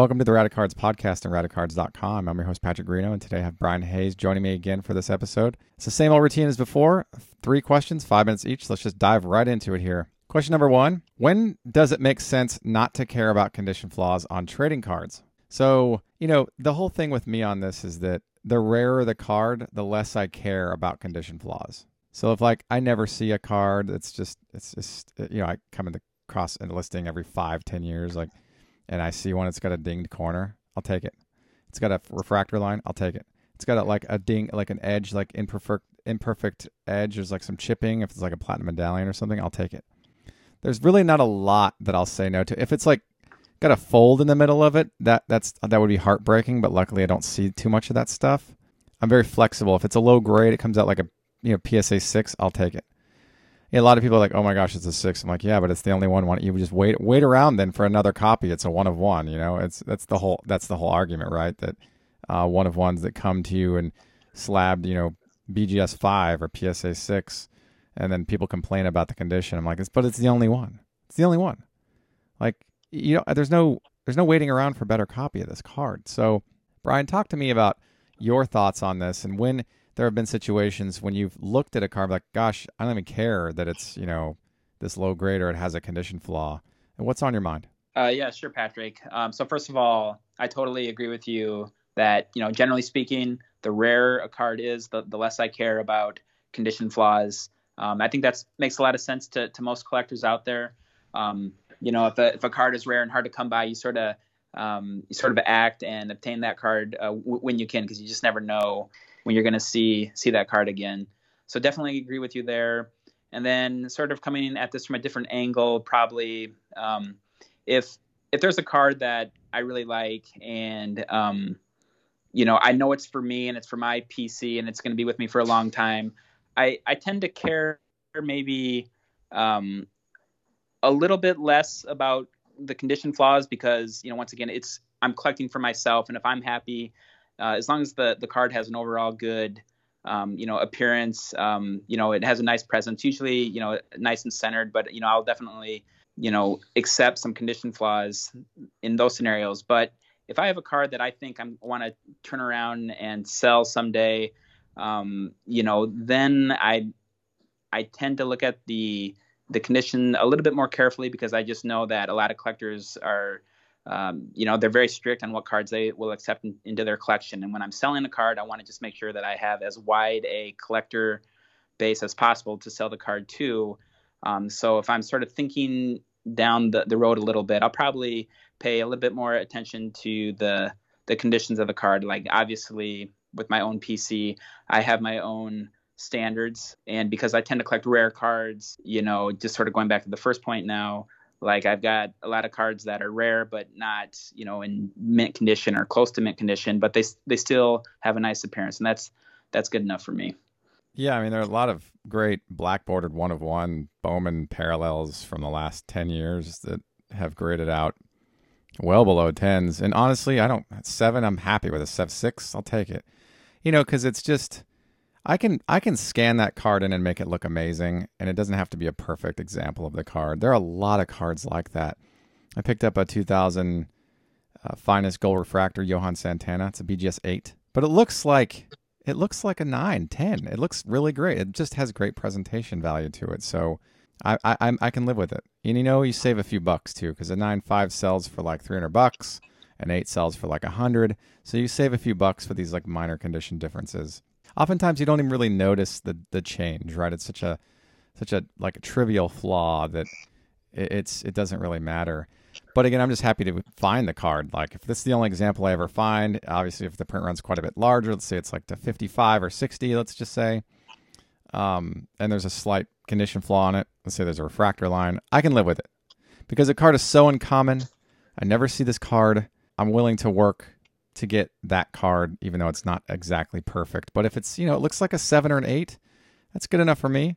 Welcome to the Radicards podcast on radicards.com. I'm your host, Patrick Greeno, and today I have Brian Hayes joining me again for this episode. It's the same old routine as before three questions, five minutes each. Let's just dive right into it here. Question number one When does it make sense not to care about condition flaws on trading cards? So, you know, the whole thing with me on this is that the rarer the card, the less I care about condition flaws. So if like I never see a card that's just it's just you know I come across a listing every five ten years like and I see one that's got a dinged corner, I'll take it. It's got a refractor line, I'll take it. It's got a, like a ding, like an edge, like imperfect, imperfect edge. There's like some chipping. If it's like a platinum medallion or something, I'll take it. There's really not a lot that I'll say no to. If it's like got a fold in the middle of it, that that's that would be heartbreaking. But luckily, I don't see too much of that stuff. I'm very flexible. If it's a low grade, it comes out like a you know PSA six, I'll take it a lot of people are like, "Oh my gosh, it's a six. I'm like, "Yeah, but it's the only one. One you just wait wait around then for another copy. It's a one of one. You know, it's that's the whole that's the whole argument, right? That uh, one of ones that come to you and slabbed, you know, BGS five or PSA six, and then people complain about the condition. I'm like, it's but it's the only one. It's the only one. Like you know, there's no there's no waiting around for a better copy of this card. So, Brian, talk to me about your thoughts on this and when there have been situations when you've looked at a car like, gosh, I don't even care that it's you know this low grade or it has a condition flaw. And what's on your mind? Uh, yeah, sure, Patrick. Um, so first of all, I totally agree with you that you know generally speaking, the rarer a card is, the, the less I care about condition flaws. Um, I think that makes a lot of sense to, to most collectors out there. Um, you know, if a, if a card is rare and hard to come by, you sort of um, you sort of act and obtain that card uh, w- when you can because you just never know when you're going to see see that card again. So definitely agree with you there. And then sort of coming at this from a different angle, probably um, if if there's a card that I really like and um, you know I know it's for me and it's for my PC and it's going to be with me for a long time, I I tend to care maybe um, a little bit less about the condition flaws because you know once again it's I'm collecting for myself and if I'm happy uh, as long as the the card has an overall good um, you know appearance um, you know it has a nice presence usually you know nice and centered but you know i'll definitely you know accept some condition flaws in those scenarios. But if i have a card that i think i want to turn around and sell someday um, you know then i i tend to look at the the condition a little bit more carefully because i just know that a lot of collectors are um, you know, they're very strict on what cards they will accept in, into their collection. And when I'm selling a card, I want to just make sure that I have as wide a collector base as possible to sell the card to. Um, so if I'm sort of thinking down the, the road a little bit, I'll probably pay a little bit more attention to the the conditions of the card. Like obviously with my own PC, I have my own standards, and because I tend to collect rare cards, you know, just sort of going back to the first point now, like I've got a lot of cards that are rare, but not you know in mint condition or close to mint condition, but they they still have a nice appearance, and that's that's good enough for me. Yeah, I mean there are a lot of great black bordered one of one Bowman parallels from the last ten years that have graded out well below tens, and honestly, I don't seven. I'm happy with a seven six. I'll take it. You know, because it's just I can I can scan that card in and make it look amazing, and it doesn't have to be a perfect example of the card. There are a lot of cards like that. I picked up a 2000 uh, finest gold refractor Johan Santana. It's a BGS eight, but it looks like it looks like a 9, 10. It looks really great. It just has great presentation value to it. So I I I can live with it. And you know, you save a few bucks too, because a nine five sells for like 300 bucks, an eight sells for like a hundred. So you save a few bucks for these like minor condition differences oftentimes you don't even really notice the the change, right? It's such a such a like a trivial flaw that it, it's it doesn't really matter. But again, I'm just happy to find the card. Like if this is the only example I ever find, obviously if the print run's quite a bit larger, let's say it's like to 55 or 60, let's just say, um, and there's a slight condition flaw on it. Let's say there's a refractor line. I can live with it because the card is so uncommon. I never see this card. I'm willing to work to get that card, even though it's not exactly perfect. But if it's, you know, it looks like a seven or an eight, that's good enough for me.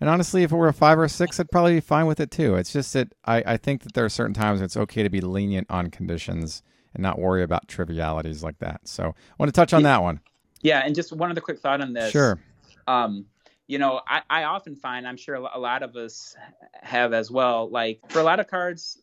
And honestly, if it were a five or a six, I'd probably be fine with it too. It's just that I, I think that there are certain times it's okay to be lenient on conditions and not worry about trivialities like that. So I want to touch on that one. Yeah, and just one other quick thought on this. Sure. Um, you know, I, I often find, I'm sure a lot of us have as well, like for a lot of cards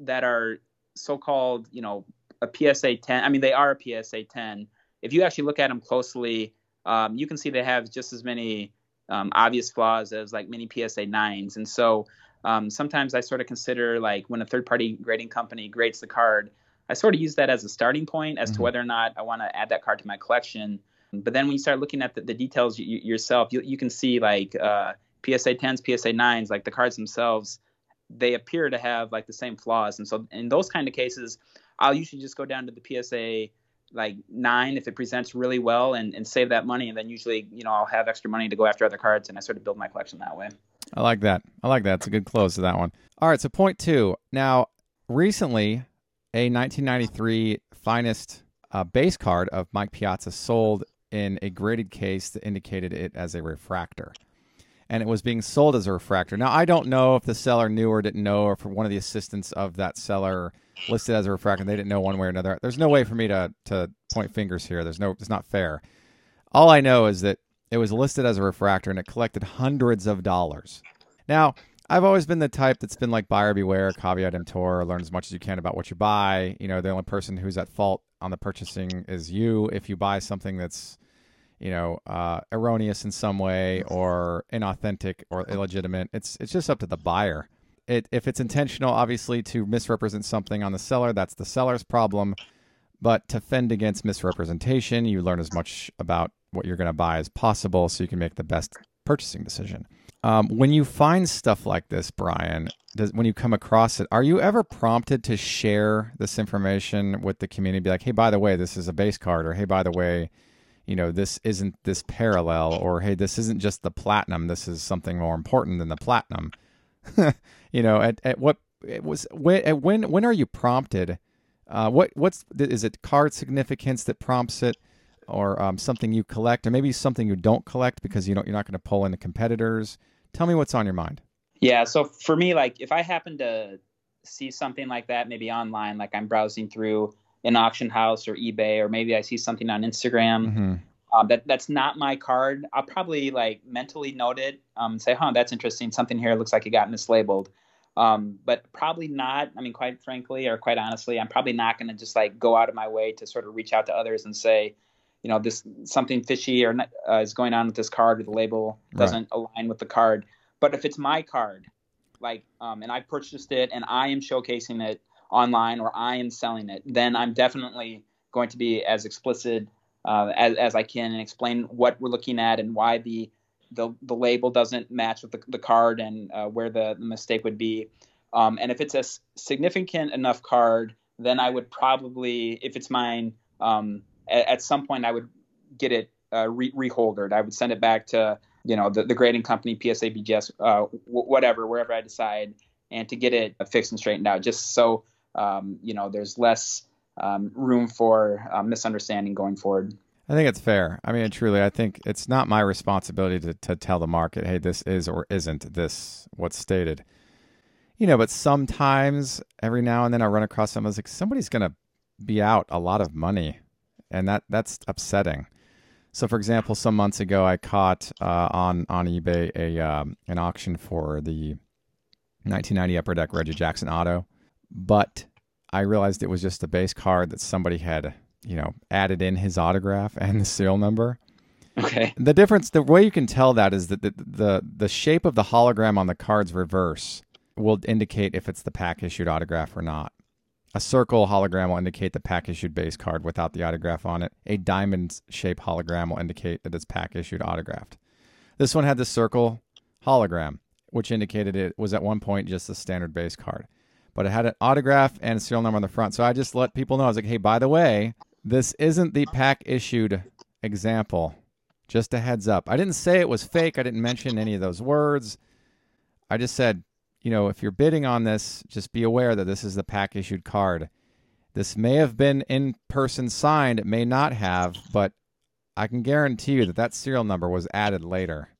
that are so-called, you know, a PSA 10. I mean, they are a PSA 10. If you actually look at them closely, um, you can see they have just as many um, obvious flaws as like many PSA 9s. And so um, sometimes I sort of consider like when a third party grading company grades the card, I sort of use that as a starting point as mm-hmm. to whether or not I want to add that card to my collection. But then when you start looking at the, the details yourself, you, you can see like uh, PSA 10s, PSA 9s, like the cards themselves, they appear to have like the same flaws. And so in those kind of cases, I'll usually just go down to the PSA like nine if it presents really well and, and save that money. And then usually, you know, I'll have extra money to go after other cards and I sort of build my collection that way. I like that. I like that. It's a good close to that one. All right. So point two. Now, recently, a 1993 finest uh, base card of Mike Piazza sold in a graded case that indicated it as a refractor. And it was being sold as a refractor. Now, I don't know if the seller knew or didn't know, or if one of the assistants of that seller listed as a refractor, they didn't know one way or another. There's no way for me to, to point fingers here. There's no, it's not fair. All I know is that it was listed as a refractor and it collected hundreds of dollars. Now, I've always been the type that's been like buyer beware, caveat emptor, learn as much as you can about what you buy. You know, the only person who's at fault on the purchasing is you if you buy something that's you know uh, erroneous in some way or inauthentic or illegitimate. It's it's just up to the buyer. It if it's intentional obviously to misrepresent something on the seller that's the seller's problem. But to fend against misrepresentation you learn as much about what you're going to buy as possible so you can make the best purchasing decision. Um, when you find stuff like this brian does, when you come across it, are you ever prompted to share this information with the community? Be like, hey, by the way, this is a base card, or hey, by the way, you know, this isn't this parallel, or hey, this isn't just the platinum. This is something more important than the platinum. you know, at, at what it was when at when when are you prompted? Uh, what what's is it card significance that prompts it, or um, something you collect, or maybe something you don't collect because you don't you're not going to pull in the competitors? Tell me what's on your mind. Yeah. So for me, like if I happen to see something like that, maybe online, like I'm browsing through an auction house or eBay, or maybe I see something on Instagram. Mm-hmm. Um, that that's not my card. I'll probably like mentally note it, um, say, "Huh, that's interesting. Something here looks like it got mislabeled." Um, but probably not. I mean, quite frankly, or quite honestly, I'm probably not going to just like go out of my way to sort of reach out to others and say, you know, this something fishy or uh, is going on with this card or the label doesn't right. align with the card. But if it's my card, like, um, and I purchased it and I am showcasing it online or I am selling it, then I'm definitely going to be as explicit uh, as, as I can and explain what we're looking at and why the the, the label doesn't match with the, the card and uh, where the, the, mistake would be. Um, and if it's a significant enough card, then I would probably, if it's mine, um, at, at, some point I would get it uh, re- reholdered. I would send it back to you know the, the grading company psa bgs uh, w- whatever wherever i decide and to get it fixed and straightened out just so um, you know there's less um, room for uh, misunderstanding going forward I think it's fair. I mean, truly, I think it's not my responsibility to, to tell the market, hey, this is or isn't this what's stated. You know, but sometimes every now and then I run across someone like somebody's going to be out a lot of money, and that that's upsetting. So, for example, some months ago, I caught uh, on on eBay a um, an auction for the 1990 Upper Deck Reggie Jackson Auto, but I realized it was just a base card that somebody had, you know, added in his autograph and the serial number. Okay. The difference, the way you can tell that is that the the, the shape of the hologram on the card's reverse will indicate if it's the pack issued autograph or not. A circle hologram will indicate the pack issued base card without the autograph on it. A diamond shaped hologram will indicate that it's pack issued autographed. This one had the circle hologram, which indicated it was at one point just a standard base card. But it had an autograph and a serial number on the front. So I just let people know. I was like, hey, by the way, this isn't the pack issued example. Just a heads up. I didn't say it was fake. I didn't mention any of those words. I just said you know, if you're bidding on this, just be aware that this is the pack issued card. This may have been in person signed, it may not have, but I can guarantee you that that serial number was added later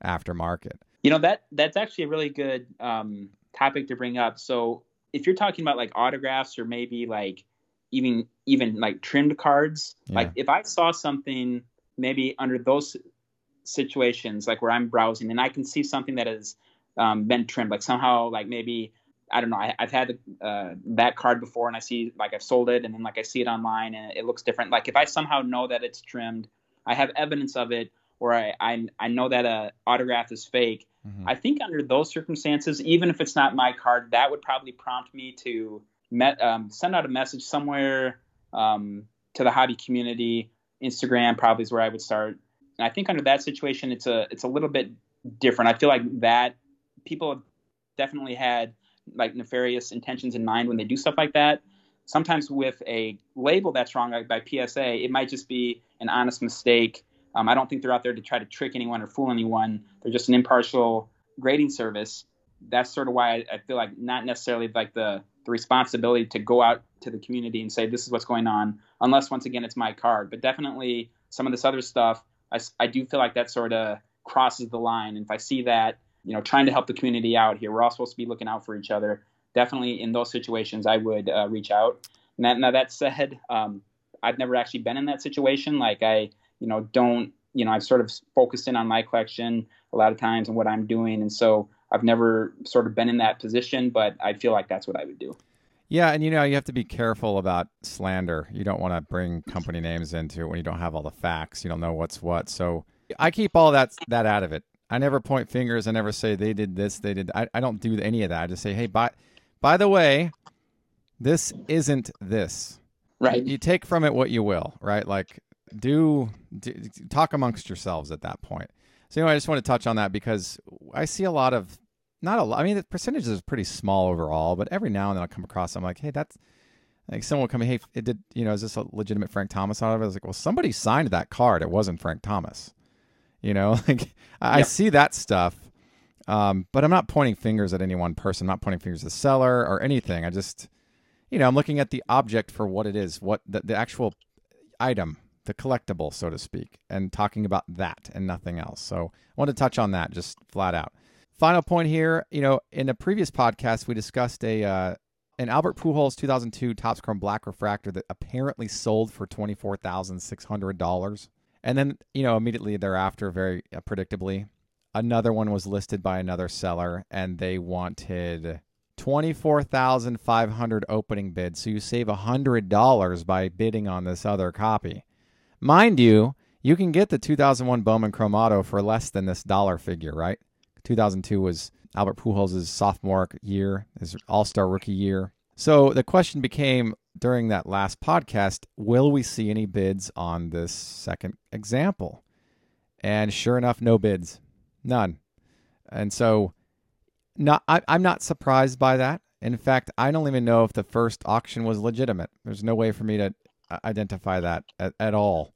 after market. You know that that's actually a really good um, topic to bring up. So if you're talking about like autographs or maybe like even even like trimmed cards, yeah. like if I saw something maybe under those situations, like where I'm browsing and I can see something that is um, been trimmed. Like somehow, like maybe I don't know. I, have had uh, that card before, and I see like I've sold it, and then like I see it online, and it looks different. Like if I somehow know that it's trimmed, I have evidence of it, or I I, I know that a autograph is fake. Mm-hmm. I think under those circumstances, even if it's not my card, that would probably prompt me to met, um, send out a message somewhere um, to the hobby community. Instagram probably is where I would start. And I think under that situation, it's a it's a little bit different. I feel like that people have definitely had like nefarious intentions in mind when they do stuff like that. Sometimes with a label that's wrong like by PSA, it might just be an honest mistake. Um, I don't think they're out there to try to trick anyone or fool anyone. They're just an impartial grading service. That's sort of why I, I feel like not necessarily like the the responsibility to go out to the community and say this is what's going on, unless once again it's my card. But definitely some of this other stuff, I, I do feel like that sort of crosses the line. And if I see that, you know, trying to help the community out here, we're all supposed to be looking out for each other. Definitely in those situations, I would uh, reach out. Now, now that said, um, I've never actually been in that situation. Like I, you know, don't, you know, I've sort of focused in on my collection a lot of times and what I'm doing, and so I've never sort of been in that position, but I feel like that's what I would do. Yeah, and you know, you have to be careful about slander. You don't want to bring company names into it when you don't have all the facts. You don't know what's what. So I keep all that that out of it. I never point fingers. I never say they did this, they did. I, I don't do any of that. I just say, hey, by by the way, this isn't this. Right. You, you take from it what you will. Right. Like do, do talk amongst yourselves at that point. So anyway, I just want to touch on that because I see a lot of not a lot. I mean, the percentage is pretty small overall, but every now and then I'll come across. I'm like, hey, that's like someone will come. Hey, it did. You know, is this a legitimate Frank Thomas out of it? I was like, well, somebody signed that card. It wasn't Frank Thomas. You know, like I, see that stuff, um, but I'm not pointing fingers at any one person. I'm not pointing fingers at the seller or anything. I just, you know, I'm looking at the object for what it is, what the, the actual item the collectible, so to speak, and talking about that and nothing else. So I want to touch on that just flat out. Final point here, you know, in a previous podcast we discussed a uh, an Albert Pujols 2002 Topps Chrome Black Refractor that apparently sold for twenty four thousand six hundred dollars, and then you know immediately thereafter, very uh, predictably, another one was listed by another seller, and they wanted 24,500 opening bid. So you save $100 by bidding on this other copy. Mind you, you can get the 2001 Bowman Chrome Auto for less than this dollar figure, right? 2002 was Albert Pujols' sophomore year, his all-star rookie year. So the question became during that last podcast, will we see any bids on this second example? And sure enough, no bids, none. And so, not I, I'm not surprised by that. In fact, I don't even know if the first auction was legitimate. There's no way for me to identify that at, at all.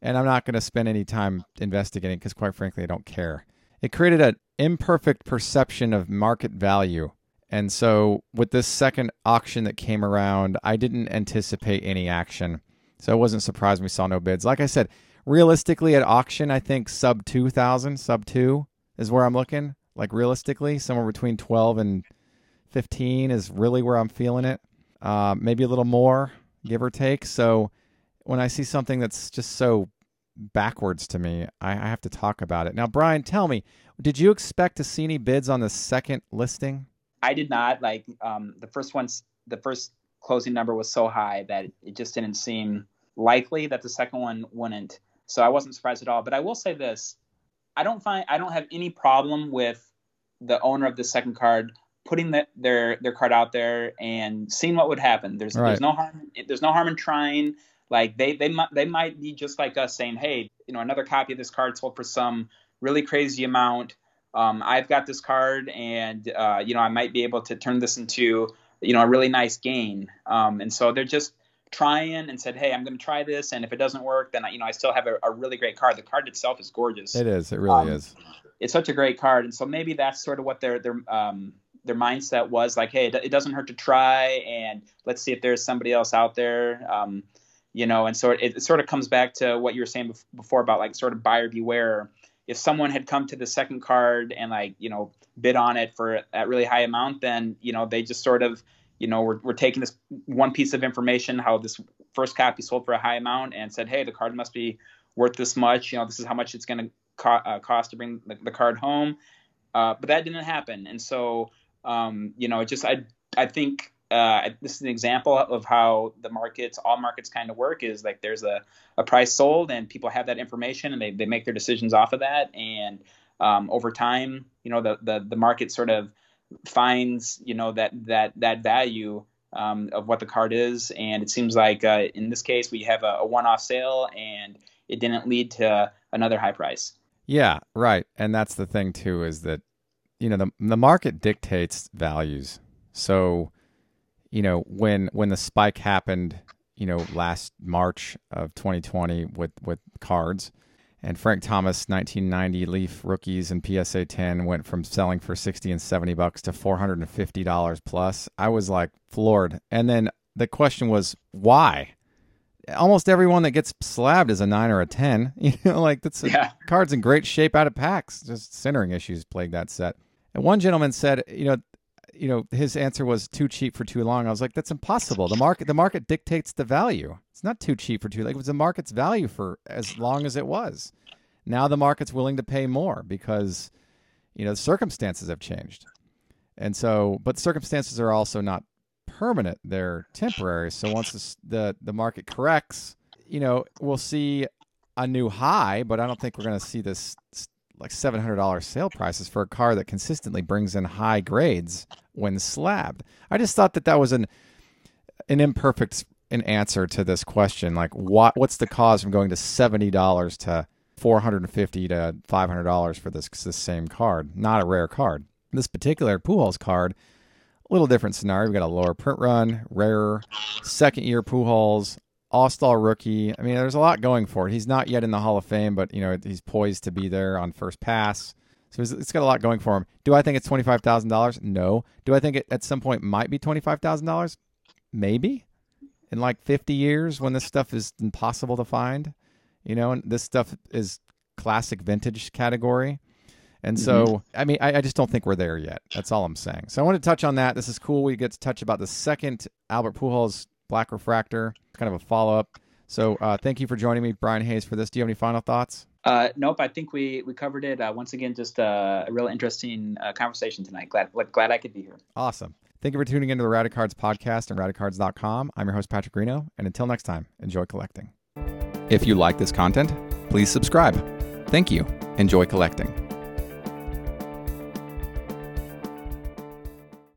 And I'm not going to spend any time investigating because, quite frankly, I don't care. It created an imperfect perception of market value. And so, with this second auction that came around, I didn't anticipate any action. So, I wasn't surprised we saw no bids. Like I said, realistically, at auction, I think sub 2,000, sub 2 is where I'm looking. Like, realistically, somewhere between 12 and 15 is really where I'm feeling it. Uh, maybe a little more give or take. So when I see something that's just so backwards to me, I, I have to talk about it. Now, Brian, tell me, did you expect to see any bids on the second listing? I did not. Like um, the first one's the first closing number was so high that it just didn't seem likely that the second one wouldn't. So I wasn't surprised at all. But I will say this: I don't find I don't have any problem with the owner of the second card putting the, their their card out there and seeing what would happen. There's right. there's no harm there's no harm in trying. Like they they might they might be just like us saying, hey, you know, another copy of this card sold for some really crazy amount. Um, I've got this card, and uh, you know, I might be able to turn this into you know a really nice gain. Um, and so they're just trying and said, hey, I'm going to try this, and if it doesn't work, then I, you know I still have a, a really great card. The card itself is gorgeous. It is. It really um, is. It's such a great card, and so maybe that's sort of what they're they're um, their mindset was like, hey, it, doesn't hurt to try, and let's see if there's somebody else out there. Um, you know, and so it, it, sort of comes back to what you were saying before about like sort of buyer beware. If someone had come to the second card and like you know bid on it for that really high amount, then you know they just sort of you know we're, taking this one piece of information how this first copy sold for a high amount and said, hey, the card must be worth this much. You know, this is how much it's going to co- uh, cost to bring the, the card home. Uh, but that didn't happen, and so Um, you know, just I I think uh, this is an example of how the markets, all markets kind of work is like there's a, a price sold and people have that information and they, they make their decisions off of that. And um, over time, you know, the, the, the market sort of finds, you know, that, that, that value um, of what the card is. And it seems like uh, in this case, we have a, a one-off sale and it didn't lead to another high price. Yeah, right. And that's the thing too, is that, you know, the, the market dictates values. So, you know, when when the spike happened, you know, last March of 2020 with with cards, and Frank Thomas 1990 Leaf rookies and PSA 10 went from selling for 60 and 70 bucks to 450 dollars plus. I was like floored. And then the question was why? Almost everyone that gets slabbed is a nine or a ten. You know, like that's a, yeah. cards in great shape out of packs. Just centering issues plagued that set. And one gentleman said, you know, you know, his answer was too cheap for too long. I was like, that's impossible. The market, the market dictates the value. It's not too cheap for too. Like it was the market's value for as long as it was. Now the market's willing to pay more because, you know, the circumstances have changed, and so, but circumstances are also not permanent; they're temporary. So once the, the market corrects, you know, we'll see a new high, but I don't think we're going to see this like $700 sale prices for a car that consistently brings in high grades when slabbed. I just thought that that was an an imperfect an answer to this question like what what's the cause from going to $70 to 450 to $500 for this this same card, not a rare card. This particular Pujols card a little different scenario. We've got a lower print run, rarer, second year Pujols, all-star rookie. I mean, there's a lot going for it. He's not yet in the Hall of Fame, but you know he's poised to be there on first pass. So it's got a lot going for him. Do I think it's twenty five thousand dollars? No. Do I think it at some point might be twenty five thousand dollars? Maybe. In like fifty years, when this stuff is impossible to find, you know, and this stuff is classic vintage category. And so, mm-hmm. I mean, I, I, just don't think we're there yet. That's all I'm saying. So I want to touch on that. This is cool. We get to touch about the second Albert Pujols Black Refractor, It's kind of a follow up. So uh, thank you for joining me, Brian Hayes, for this. Do you have any final thoughts? Uh, nope, I think we, we covered it. Uh, once again, just uh, a real interesting uh, conversation tonight. Glad glad I could be here. Awesome. Thank you for tuning into the Radicards Cards podcast and radicards.com. I'm your host, Patrick Reno, and until next time, enjoy collecting. If you like this content, please subscribe. Thank you. Enjoy collecting.